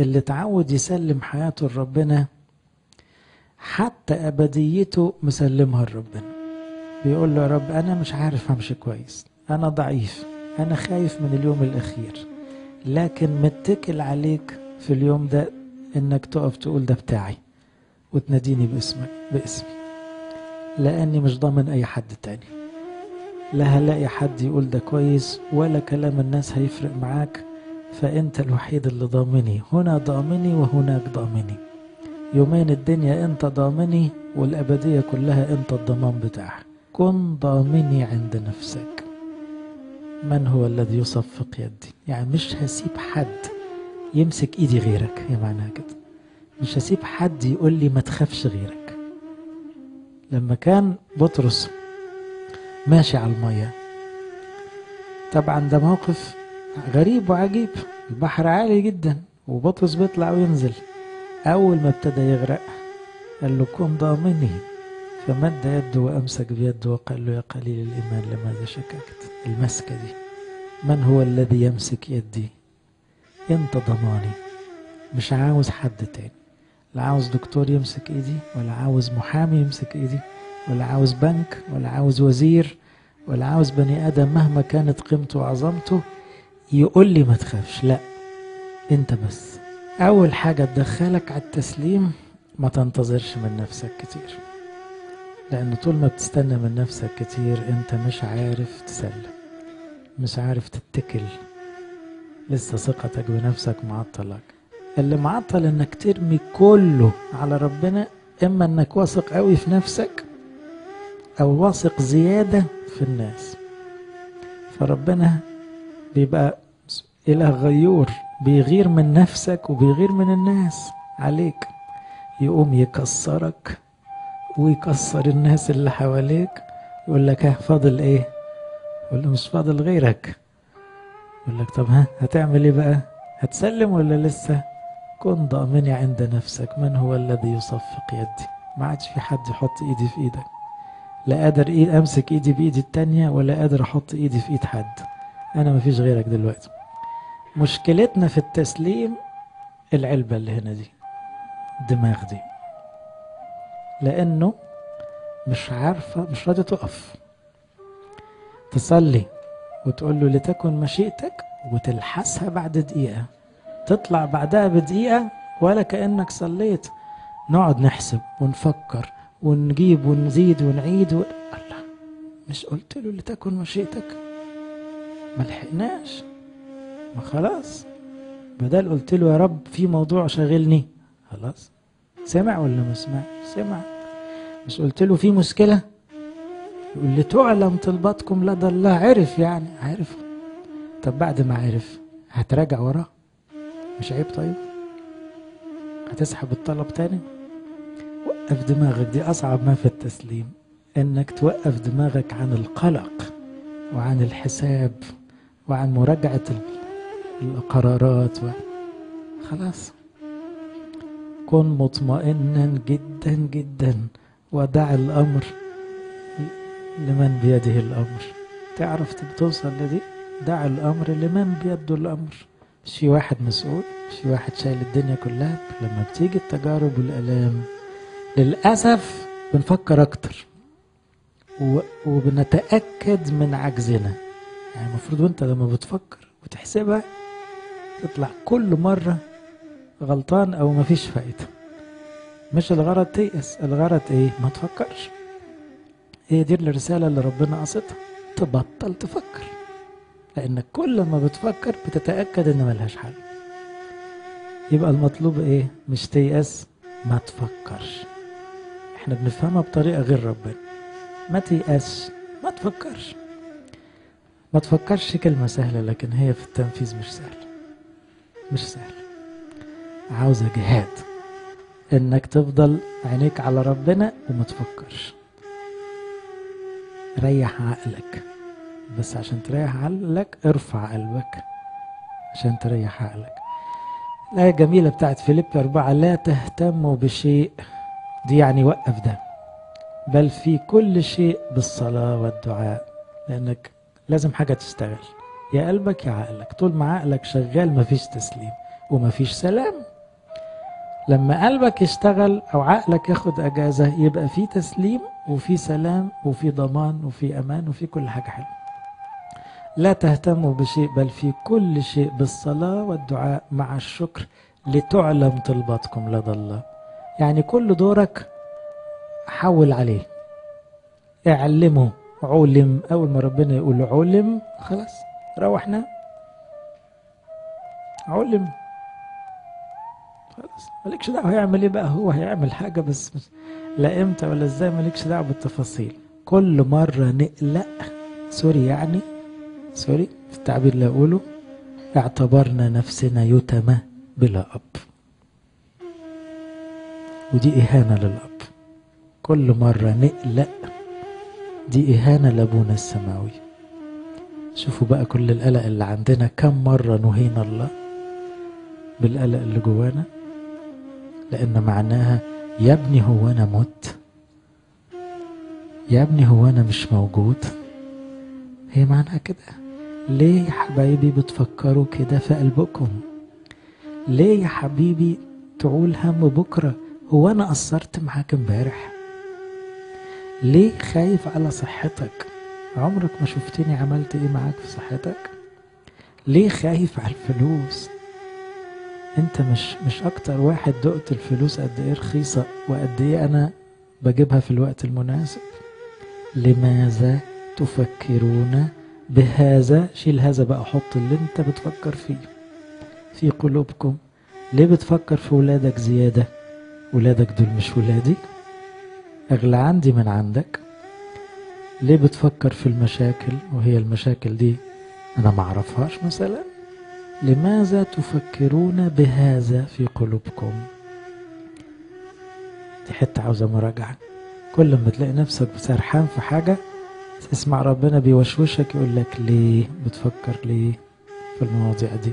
اللي اتعود يسلم حياته لربنا حتى أبديته مسلمها لربنا. بيقول له يا رب أنا مش عارف أمشي كويس أنا ضعيف أنا خايف من اليوم الأخير. لكن متكل عليك في اليوم ده إنك تقف تقول ده بتاعي وتناديني باسمك باسمي. لأني مش ضامن أي حد تاني. لا هلاقي حد يقول ده كويس ولا كلام الناس هيفرق معاك. فأنت الوحيد اللي ضامني. هنا ضامني وهناك ضامني. يومين الدنيا أنت ضامني والأبدية كلها أنت الضمان بتاعها. كن ضامني عند نفسك. من هو الذي يصفق يدي؟ يعني مش هسيب حد يمسك إيدي غيرك هي معناها كده. مش هسيب حد يقول لي ما تخافش غيرك. لما كان بطرس ماشي على المية. طبعا ده موقف غريب وعجيب. البحر عالي جدا وبطرس بيطلع وينزل. أول ما ابتدى يغرق قال له كن ضامني. فمد يده وأمسك بيده وقال له يا قليل الإيمان لماذا شككت؟ المسكة دي من هو الذي يمسك يدي؟ أنت ضماني. مش عاوز حد تاني. لا عاوز دكتور يمسك إيدي ولا عاوز محامي يمسك إيدي ولا عاوز بنك ولا عاوز وزير ولا عاوز بني آدم مهما كانت قيمته وعظمته. يقول لي ما تخافش. لا انت بس. أول حاجة تدخلك على التسليم ما تنتظرش من نفسك كتير لأن طول ما بتستنى من نفسك كتير أنت مش عارف تسلم مش عارف تتكل. لسه ثقتك بنفسك معطلك. اللي معطل إنك ترمي كله على ربنا إما إنك واثق قوي في نفسك أو واثق زيادة في الناس. فربنا بيبقى اله غيور بيغير من نفسك وبيغير من الناس. عليك. يقوم يكسرك ويكسر الناس اللي حواليك يقول لك ها فاضل إيه؟ يقول له مش فاضل غيرك. يقول لك طب ها هتعمل إيه بقى؟ هتسلم ولا لسه؟ كن ضامني عند نفسك من هو الذي يصفق يدي؟ ما عادش في حد يحط إيدي في إيدك. لا قادر إيد أمسك إيدي بإيدي التانية ولا قادر أحط إيدي في إيد حد. أنا مفيش غيرك دلوقتي. مشكلتنا في التسليم العلبة اللي هنا دي الدماغ دي. لأنه مش عارفة مش راضية تقف. تصلي وتقول له لتكن مشيئتك وتلحسها بعد دقيقة. تطلع بعدها بدقيقة ولا كأنك صليت. نقعد نحسب ونفكر ونجيب ونزيد ونعيد و... الله مش قلت له لتكن مشيئتك؟ ما لحقناش. ما خلاص. بدل قلت له يا رب في موضوع شاغلني. خلاص. سمع ولا ما سمع؟ سمع. مش قلت له في مشكلة؟ يقول لي تعلم طلباتكم لدى الله. عرف يعني. عرف. طب بعد ما عرف هتراجع وراه؟ مش عيب طيب؟ هتسحب الطلب تاني؟ وقف دماغك. دي أصعب ما في التسليم. إنك توقف دماغك عن القلق. وعن الحساب وعن مراجعة القرارات و... خلاص. كن مطمئنا جدا جدا ودع الأمر لمن بيده الأمر. تعرف توصل لدي؟ دع الأمر لمن بيده الأمر. في واحد مسؤول في واحد شايل الدنيا كلها. لما بتيجي التجارب والآلام للأسف بنفكر أكتر. وبنتأكد من عجزنا. يعني المفروض وانت لما بتفكر وتحسبها تطلع كل مرة غلطان أو مفيش فايدة. مش الغرض تيأس الغرض إيه؟ ما تفكرش. هي دي الرسالة اللي ربنا قصدها تبطل تفكر. لأنك كل ما بتفكر بتتأكد إن ملهاش حل. يبقى المطلوب إيه؟ مش تيأس ما تفكرش. إحنا بنفهمها بطريقة غير ربنا. ما تيأس. ما تفكرش. ما تفكرش كلمة سهلة لكن هي في التنفيذ مش سهلة. مش سهلة. عاوزة جهاد إنك تفضل عينيك على ربنا وما تفكرش. ريح عقلك. بس عشان تريح عقلك ارفع قلبك. عشان تريح عقلك. الآية الجميلة بتاعت فيليب أربعة لا تهتموا بشيء. دي يعني وقف ده. بل في كل شيء بالصلاة والدعاء لأنك لازم حاجة تشتغل. يا قلبك يا عقلك. طول ما عقلك شغال مفيش تسليم ومفيش سلام. لما قلبك يشتغل أو عقلك ياخد أجازة يبقى في تسليم وفي سلام وفي ضمان وفي أمان وفي كل حاجة حلوة. لا تهتموا بشيء بل في كل شيء بالصلاة والدعاء مع الشكر لتعلم طلباتكم لدى الله. يعني كل دورك حول عليه. اعلمه علم. أول ما ربنا يقول علم خلاص روحنا. علم. خلاص مالكش دعوة هيعمل إيه بقى؟ هو هيعمل حاجة بس لا إمتى ولا إزاي؟ مالكش دعوة بالتفاصيل. كل مرة نقلق sorry يعني sorry في التعبير اللي اقوله اعتبرنا نفسنا يتمى بلا أب. ودي إهانة للأب. كل مرة نقلق دي إهانة لأبونا السماوي. شوفوا بقى كل القلق اللي عندنا كم مرة نهينا الله بالقلق اللي جوانا؟ لأن معناها يا ابني هو أنا مت يا ابني هو أنا مش موجود. هي معناها كده. ليه يا حبايبي بتفكروا كده في قلبكم؟ ليه يا حبيبي تعول هم بكرة؟ هو أنا قصرت معاك امبارح؟ ليه خايف على صحتك؟ عمرك ما شفتني عملت إيه معاك في صحتك؟ ليه خايف على الفلوس؟ أنت مش مش أكتر واحد دقت الفلوس قد إيه رخيصة وقد إيه أنا بجيبها في الوقت المناسب؟ لماذا تفكرون بهذا؟ شيل هذا بقى حط اللي أنت بتفكر فيه في قلوبكم. ليه بتفكر في ولادك زيادة؟ ولادك دول مش ولادي؟ أغلى عندي من عندك. ليه بتفكر في المشاكل؟ وهي المشاكل دي أنا معرفهاش مثلا. لماذا تفكرون بهذا في قلوبكم؟ دي حتة عاوزة مراجعة. كل ما تلاقي نفسك سرحان في حاجة تسمع ربنا بيوشوشك يقول لك ليه بتفكر ليه في المواضيع دي؟